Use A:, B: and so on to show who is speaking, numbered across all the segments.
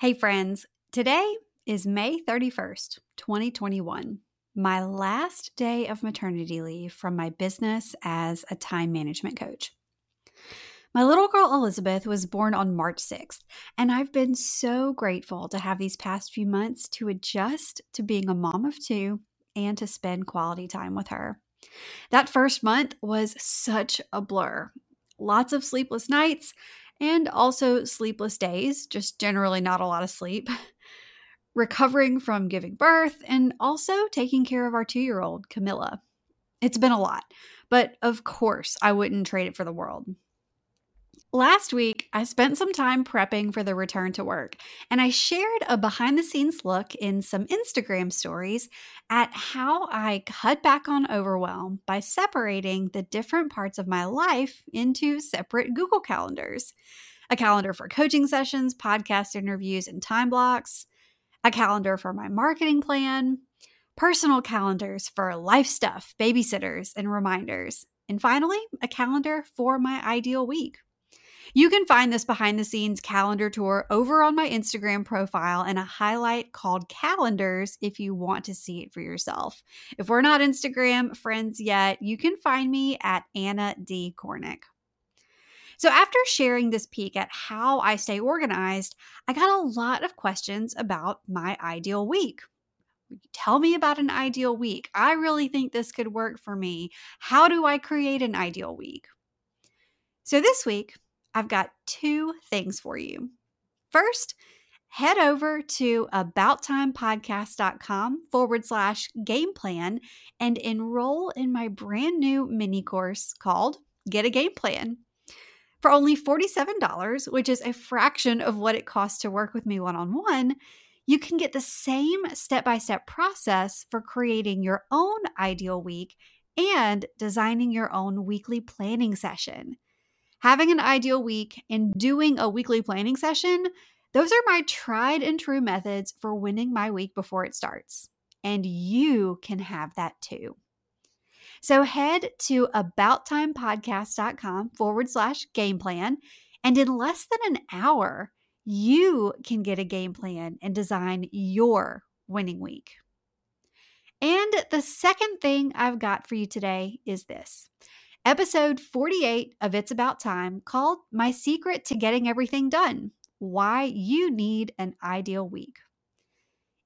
A: Hey, friends, today is May 31st, 2021, my last day of maternity leave from my business as a time management coach. My little girl Elizabeth was born on March 6th, and I've been so grateful to have these past few months to adjust to being a mom of two and to spend quality time with her. That first month was such a blur. Lots of sleepless nights and also sleepless days, just generally not a lot of sleep, recovering from giving birth, and also taking care of our two year old, Camilla. It's been a lot, but of course, I wouldn't trade it for the world. Last week, I spent some time prepping for the return to work, and I shared a behind the scenes look in some Instagram stories at how I cut back on overwhelm by separating the different parts of my life into separate Google calendars. A calendar for coaching sessions, podcast interviews, and time blocks, a calendar for my marketing plan, personal calendars for life stuff, babysitters, and reminders, and finally, a calendar for my ideal week you can find this behind the scenes calendar tour over on my Instagram profile and a highlight called calendars if you want to see it for yourself. If we're not Instagram friends yet, you can find me at Anna D. Kornick. So, after sharing this peek at how I stay organized, I got a lot of questions about my ideal week. Tell me about an ideal week. I really think this could work for me. How do I create an ideal week? So, this week, I've got two things for you. First, head over to abouttimepodcast.com forward slash game plan and enroll in my brand new mini course called Get a Game Plan. For only $47, which is a fraction of what it costs to work with me one on one, you can get the same step by step process for creating your own ideal week and designing your own weekly planning session having an ideal week and doing a weekly planning session, those are my tried and true methods for winning my week before it starts. And you can have that too. So head to abouttimepodcast.com forward slash game plan. And in less than an hour, you can get a game plan and design your winning week. And the second thing I've got for you today is this episode 48 of It's About Time called My Secret to Getting Everything Done Why You Need an Ideal Week.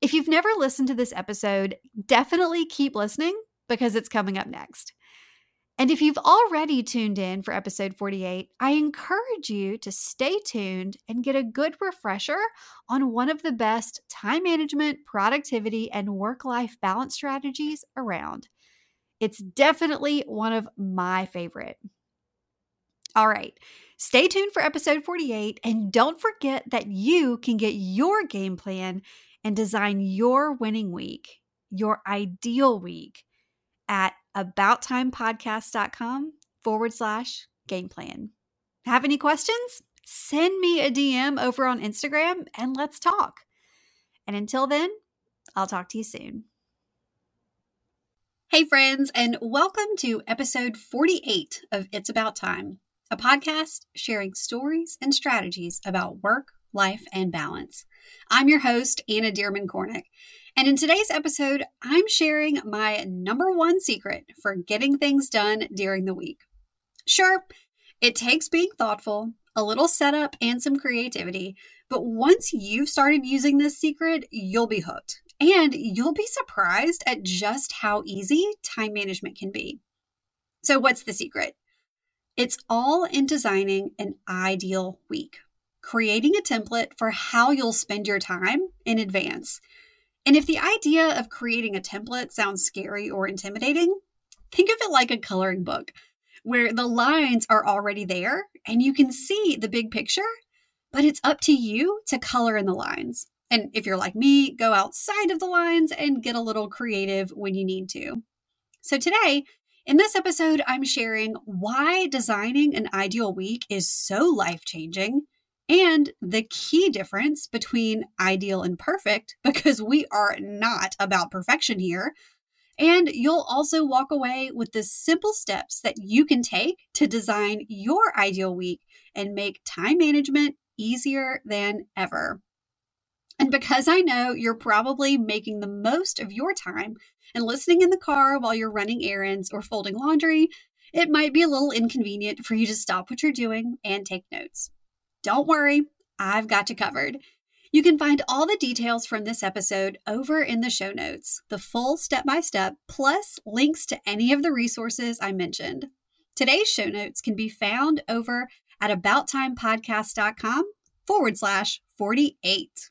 A: If you've never listened to this episode, definitely keep listening because it's coming up next. And if you've already tuned in for episode 48, I encourage you to stay tuned and get a good refresher on one of the best time management, productivity, and work life balance strategies around. It's definitely one of my favorite. All right. Stay tuned for episode 48 and don't forget that you can get your game plan and design your winning week, your ideal week at abouttimepodcast.com forward slash game plan. Have any questions? Send me a DM over on Instagram and let's talk. And until then, I'll talk to you soon. Hey, friends, and welcome to episode 48 of It's About Time, a podcast sharing stories and strategies about work, life, and balance. I'm your host, Anna Dearmon Kornick, and in today's episode, I'm sharing my number one secret for getting things done during the week. Sure, it takes being thoughtful, a little setup, and some creativity, but once you've started using this secret, you'll be hooked and you'll be surprised at just how easy time management can be. So, what's the secret? It's all in designing an ideal week, creating a template for how you'll spend your time in advance. And if the idea of creating a template sounds scary or intimidating, think of it like a coloring book where the lines are already there and you can see the big picture, but it's up to you to color in the lines. And if you're like me, go outside of the lines and get a little creative when you need to. So today, in this episode, I'm sharing why designing an ideal week is so life changing and the key difference between ideal and perfect, because we are not about perfection here. And you'll also walk away with the simple steps that you can take to design your ideal week and make time management easier than ever. And because I know you're probably making the most of your time and listening in the car while you're running errands or folding laundry, it might be a little inconvenient for you to stop what you're doing and take notes. Don't worry, I've got you covered. You can find all the details from this episode over in the show notes, the full step by step, plus links to any of the resources I mentioned. Today's show notes can be found over at abouttimepodcast.com forward slash 48.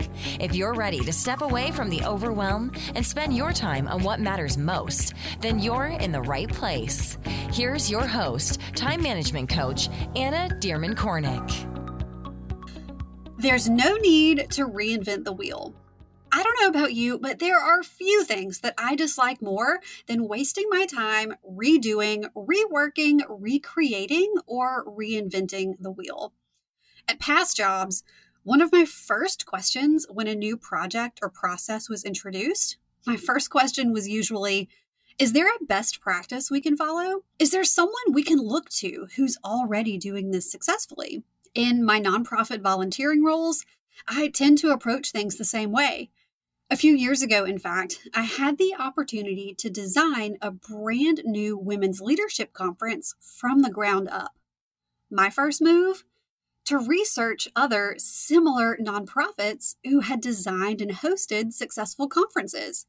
B: If you're ready to step away from the overwhelm and spend your time on what matters most, then you're in the right place. Here's your host, time management coach, Anna Dearmon Kornick.
A: There's no need to reinvent the wheel. I don't know about you, but there are few things that I dislike more than wasting my time redoing, reworking, recreating, or reinventing the wheel. At past jobs, one of my first questions when a new project or process was introduced, my first question was usually Is there a best practice we can follow? Is there someone we can look to who's already doing this successfully? In my nonprofit volunteering roles, I tend to approach things the same way. A few years ago, in fact, I had the opportunity to design a brand new women's leadership conference from the ground up. My first move? To research other similar nonprofits who had designed and hosted successful conferences.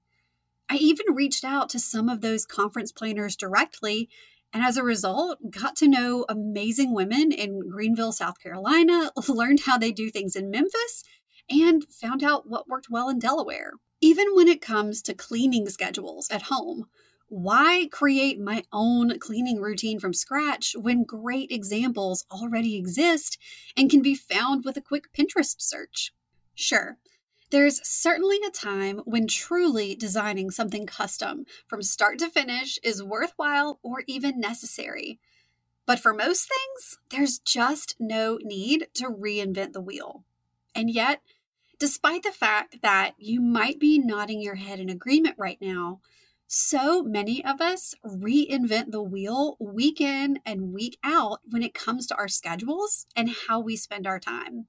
A: I even reached out to some of those conference planners directly, and as a result, got to know amazing women in Greenville, South Carolina, learned how they do things in Memphis, and found out what worked well in Delaware. Even when it comes to cleaning schedules at home, why create my own cleaning routine from scratch when great examples already exist and can be found with a quick Pinterest search? Sure, there's certainly a time when truly designing something custom from start to finish is worthwhile or even necessary. But for most things, there's just no need to reinvent the wheel. And yet, despite the fact that you might be nodding your head in agreement right now, so many of us reinvent the wheel week in and week out when it comes to our schedules and how we spend our time.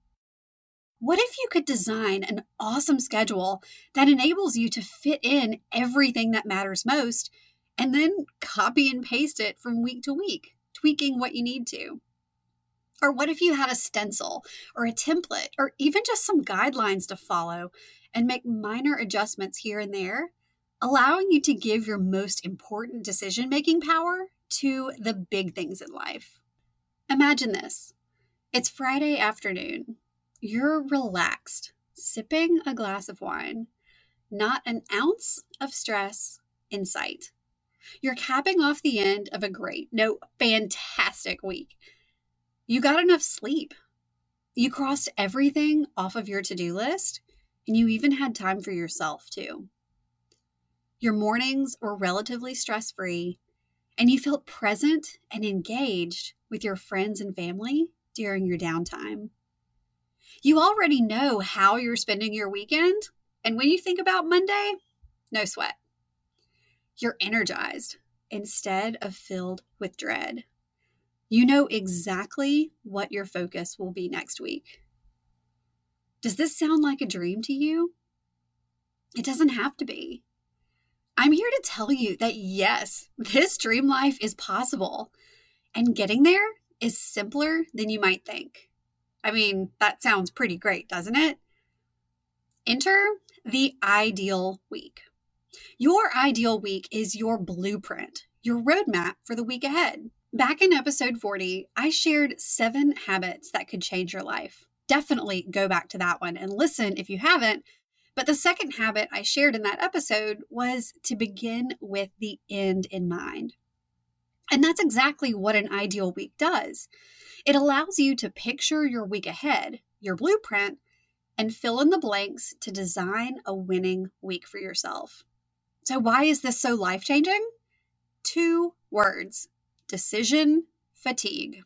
A: What if you could design an awesome schedule that enables you to fit in everything that matters most and then copy and paste it from week to week, tweaking what you need to? Or what if you had a stencil or a template or even just some guidelines to follow and make minor adjustments here and there allowing you to give your most important decision making power to the big things in life. Imagine this it's Friday afternoon. You're relaxed, sipping a glass of wine, not an ounce of stress in sight. You're capping off the end of a great, no, fantastic week. You got enough sleep. You crossed everything off of your to do list, and you even had time for yourself, too. Your mornings were relatively stress free, and you felt present and engaged with your friends and family during your downtime. You already know how you're spending your weekend, and when you think about Monday, no sweat. You're energized instead of filled with dread. You know exactly what your focus will be next week. Does this sound like a dream to you? It doesn't have to be. I'm here to tell you that yes, this dream life is possible, and getting there is simpler than you might think. I mean, that sounds pretty great, doesn't it? Enter the ideal week. Your ideal week is your blueprint, your roadmap for the week ahead. Back in episode 40, I shared seven habits that could change your life. Definitely go back to that one and listen if you haven't, but the second habit I shared in that episode was to begin with the end in mind. And that's exactly what an ideal week does. It allows you to picture your week ahead, your blueprint, and fill in the blanks to design a winning week for yourself. So, why is this so life changing? Two words decision fatigue.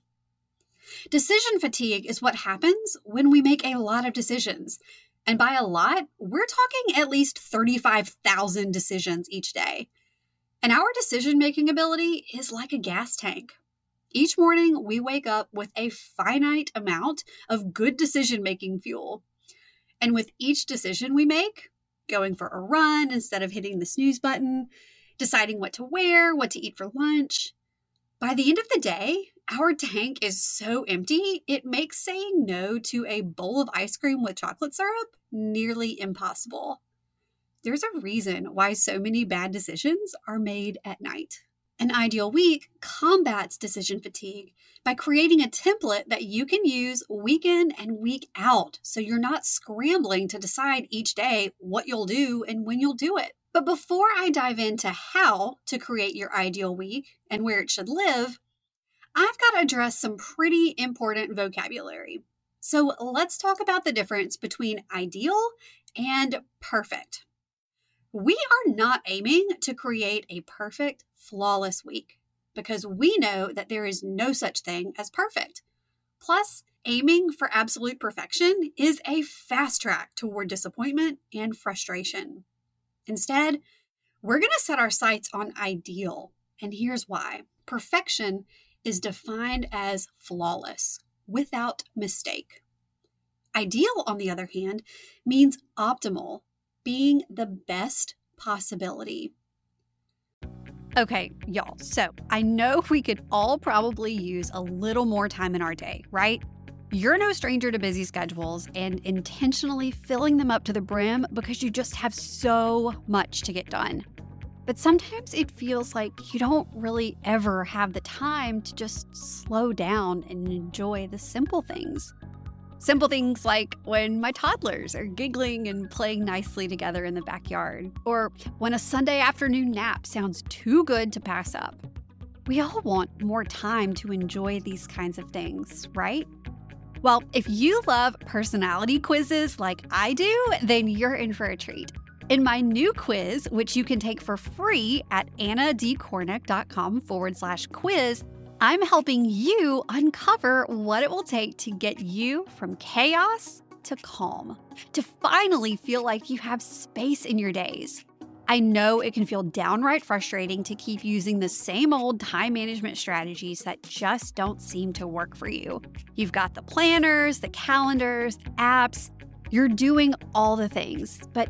A: Decision fatigue is what happens when we make a lot of decisions. And by a lot, we're talking at least 35,000 decisions each day. And our decision making ability is like a gas tank. Each morning, we wake up with a finite amount of good decision making fuel. And with each decision we make, going for a run instead of hitting the snooze button, deciding what to wear, what to eat for lunch, by the end of the day, our tank is so empty, it makes saying no to a bowl of ice cream with chocolate syrup nearly impossible. There's a reason why so many bad decisions are made at night. An ideal week combats decision fatigue by creating a template that you can use week in and week out so you're not scrambling to decide each day what you'll do and when you'll do it. But before I dive into how to create your ideal week and where it should live, I've got to address some pretty important vocabulary. So let's talk about the difference between ideal and perfect. We are not aiming to create a perfect, flawless week because we know that there is no such thing as perfect. Plus, aiming for absolute perfection is a fast track toward disappointment and frustration. Instead, we're going to set our sights on ideal. And here's why perfection is defined as flawless, without mistake. Ideal, on the other hand, means optimal, being the best possibility.
C: Okay, y'all. So I know we could all probably use a little more time in our day, right? You're no stranger to busy schedules and intentionally filling them up to the brim because you just have so much to get done. But sometimes it feels like you don't really ever have the time to just slow down and enjoy the simple things. Simple things like when my toddlers are giggling and playing nicely together in the backyard, or when a Sunday afternoon nap sounds too good to pass up. We all want more time to enjoy these kinds of things, right? Well, if you love personality quizzes like I do, then you're in for a treat. In my new quiz, which you can take for free at annadkornick.com forward slash quiz, I'm helping you uncover what it will take to get you from chaos to calm, to finally feel like you have space in your days. I know it can feel downright frustrating to keep using the same old time management strategies that just don't seem to work for you. You've got the planners, the calendars, apps, you're doing all the things, but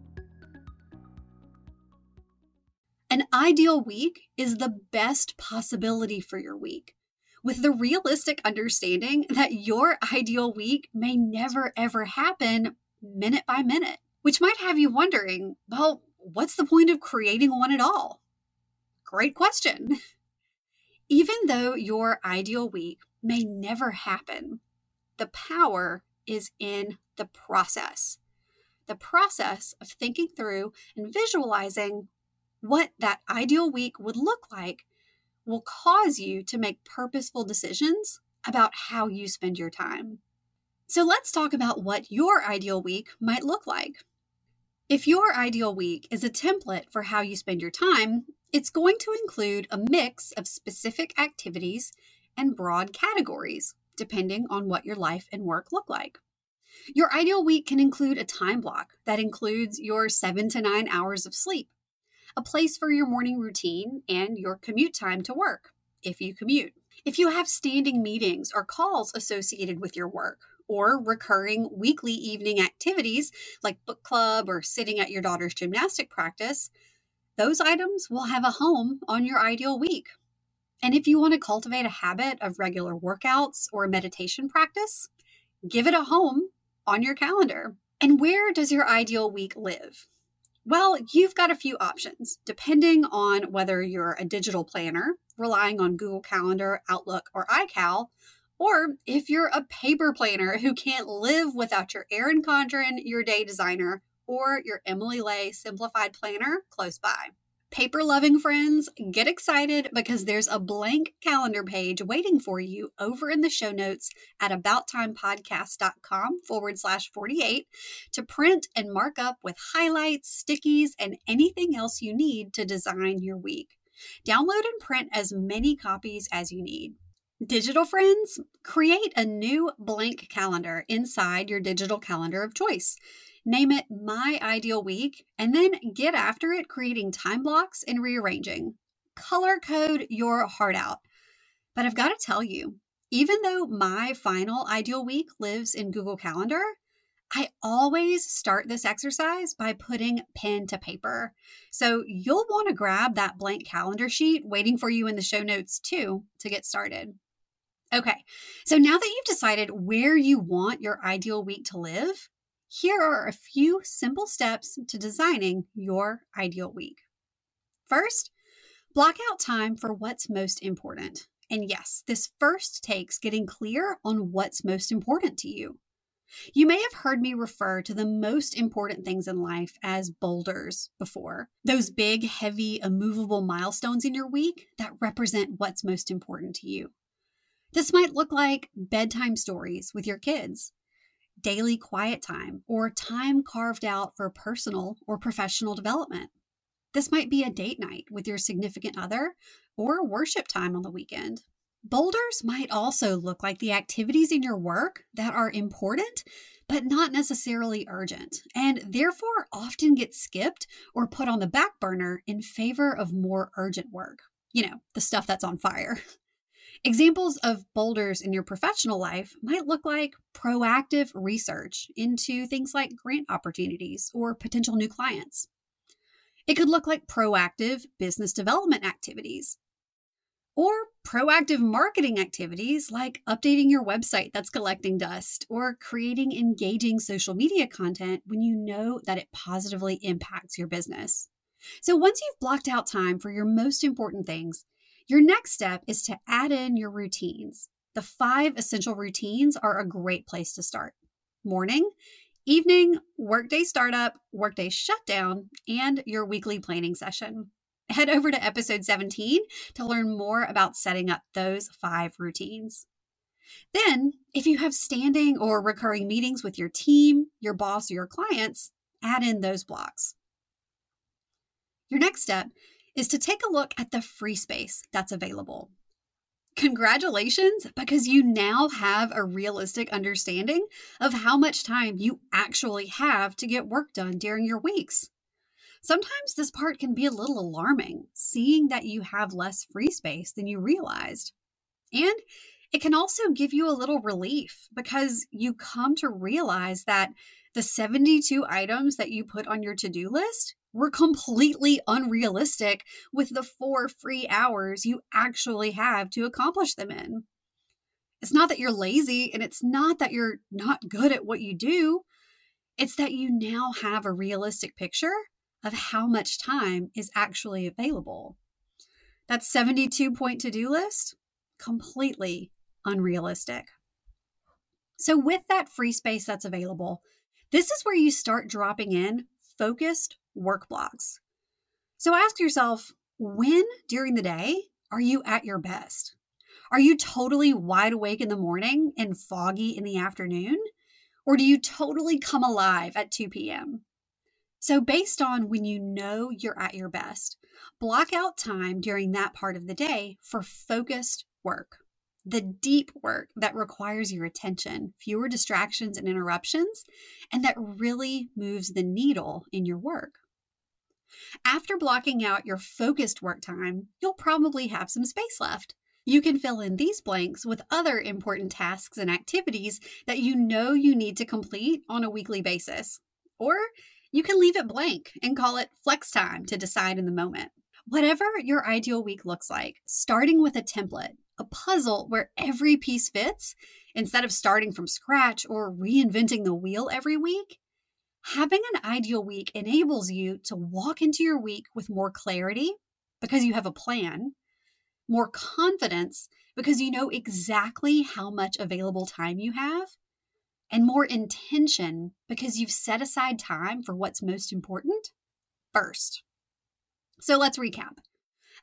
A: An ideal week is the best possibility for your week, with the realistic understanding that your ideal week may never ever happen minute by minute, which might have you wondering well, what's the point of creating one at all? Great question. Even though your ideal week may never happen, the power is in the process. The process of thinking through and visualizing what that ideal week would look like will cause you to make purposeful decisions about how you spend your time. So let's talk about what your ideal week might look like. If your ideal week is a template for how you spend your time, it's going to include a mix of specific activities and broad categories, depending on what your life and work look like. Your ideal week can include a time block that includes your seven to nine hours of sleep, a place for your morning routine, and your commute time to work, if you commute. If you have standing meetings or calls associated with your work, or recurring weekly evening activities like book club or sitting at your daughter's gymnastic practice, those items will have a home on your ideal week. And if you want to cultivate a habit of regular workouts or meditation practice, give it a home on your calendar. And where does your ideal week live? Well, you've got a few options depending on whether you're a digital planner relying on Google Calendar, Outlook, or iCal, or if you're a paper planner who can't live without your Erin Condren, your day designer, or your Emily Ley simplified planner close by. Paper loving friends, get excited because there's a blank calendar page waiting for you over in the show notes at abouttimepodcast.com forward slash 48 to print and mark up with highlights, stickies, and anything else you need to design your week. Download and print as many copies as you need. Digital friends, create a new blank calendar inside your digital calendar of choice. Name it My Ideal Week, and then get after it creating time blocks and rearranging. Color code your heart out. But I've got to tell you, even though my final ideal week lives in Google Calendar, I always start this exercise by putting pen to paper. So you'll want to grab that blank calendar sheet waiting for you in the show notes too to get started. Okay, so now that you've decided where you want your ideal week to live, here are a few simple steps to designing your ideal week. First, block out time for what's most important. And yes, this first takes getting clear on what's most important to you. You may have heard me refer to the most important things in life as boulders before. Those big, heavy, immovable milestones in your week that represent what's most important to you. This might look like bedtime stories with your kids, daily quiet time, or time carved out for personal or professional development. This might be a date night with your significant other or worship time on the weekend. Boulders might also look like the activities in your work that are important, but not necessarily urgent, and therefore often get skipped or put on the back burner in favor of more urgent work. You know, the stuff that's on fire. Examples of boulders in your professional life might look like proactive research into things like grant opportunities or potential new clients. It could look like proactive business development activities or proactive marketing activities like updating your website that's collecting dust or creating engaging social media content when you know that it positively impacts your business. So, once you've blocked out time for your most important things, your next step is to add in your routines. The five essential routines are a great place to start morning, evening, workday startup, workday shutdown, and your weekly planning session. Head over to episode 17 to learn more about setting up those five routines. Then, if you have standing or recurring meetings with your team, your boss, or your clients, add in those blocks. Your next step is to take a look at the free space that's available. Congratulations, because you now have a realistic understanding of how much time you actually have to get work done during your weeks. Sometimes this part can be a little alarming, seeing that you have less free space than you realized. And it can also give you a little relief because you come to realize that the 72 items that you put on your to do list were completely unrealistic with the four free hours you actually have to accomplish them in. It's not that you're lazy and it's not that you're not good at what you do. It's that you now have a realistic picture of how much time is actually available. That 72 point to do list, completely unrealistic. So, with that free space that's available, this is where you start dropping in focused work blocks. So ask yourself when during the day are you at your best? Are you totally wide awake in the morning and foggy in the afternoon? Or do you totally come alive at 2 p.m.? So, based on when you know you're at your best, block out time during that part of the day for focused work. The deep work that requires your attention, fewer distractions and interruptions, and that really moves the needle in your work. After blocking out your focused work time, you'll probably have some space left. You can fill in these blanks with other important tasks and activities that you know you need to complete on a weekly basis. Or you can leave it blank and call it flex time to decide in the moment. Whatever your ideal week looks like, starting with a template, a puzzle where every piece fits, instead of starting from scratch or reinventing the wheel every week, having an ideal week enables you to walk into your week with more clarity because you have a plan, more confidence because you know exactly how much available time you have, and more intention because you've set aside time for what's most important first. So let's recap.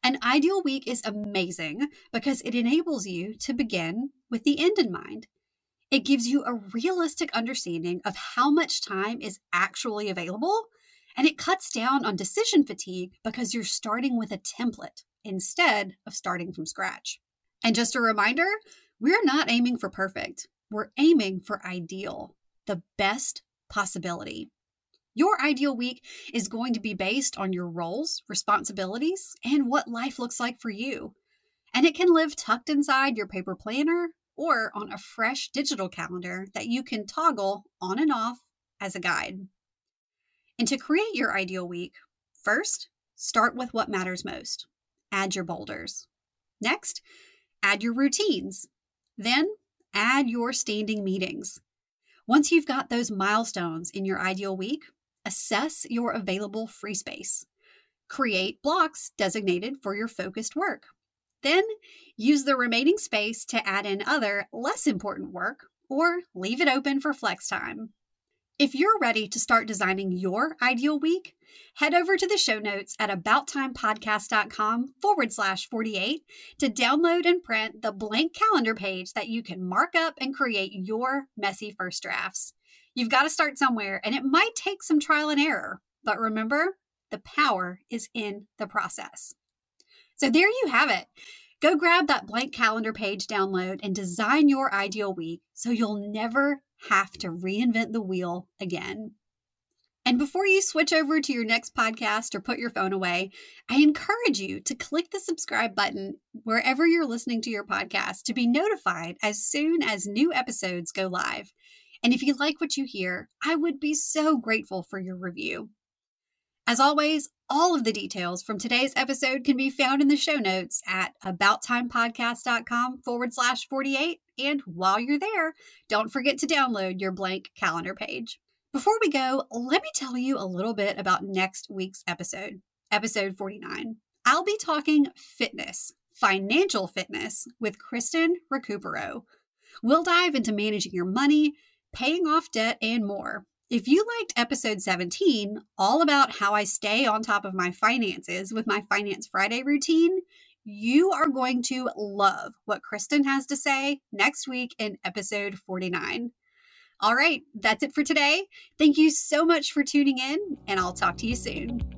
A: An ideal week is amazing because it enables you to begin with the end in mind. It gives you a realistic understanding of how much time is actually available, and it cuts down on decision fatigue because you're starting with a template instead of starting from scratch. And just a reminder we're not aiming for perfect, we're aiming for ideal, the best possibility. Your ideal week is going to be based on your roles, responsibilities, and what life looks like for you. And it can live tucked inside your paper planner or on a fresh digital calendar that you can toggle on and off as a guide. And to create your ideal week, first, start with what matters most. Add your boulders. Next, add your routines. Then, add your standing meetings. Once you've got those milestones in your ideal week, assess your available free space. Create blocks designated for your focused work. Then use the remaining space to add in other, less important work, or leave it open for flex time. If you're ready to start designing your ideal week, head over to the show notes at abouttimepodcast.com forward slash 48 to download and print the blank calendar page that you can mark up and create your messy first drafts. You've got to start somewhere, and it might take some trial and error. But remember, the power is in the process. So there you have it. Go grab that blank calendar page download and design your ideal week so you'll never have to reinvent the wheel again. And before you switch over to your next podcast or put your phone away, I encourage you to click the subscribe button wherever you're listening to your podcast to be notified as soon as new episodes go live. And if you like what you hear, I would be so grateful for your review. As always, all of the details from today's episode can be found in the show notes at abouttimepodcast.com forward slash 48. And while you're there, don't forget to download your blank calendar page. Before we go, let me tell you a little bit about next week's episode, episode 49. I'll be talking fitness, financial fitness with Kristen Recupero. We'll dive into managing your money, paying off debt, and more. If you liked episode 17, all about how I stay on top of my finances with my Finance Friday routine, you are going to love what Kristen has to say next week in episode 49. All right, that's it for today. Thank you so much for tuning in, and I'll talk to you soon.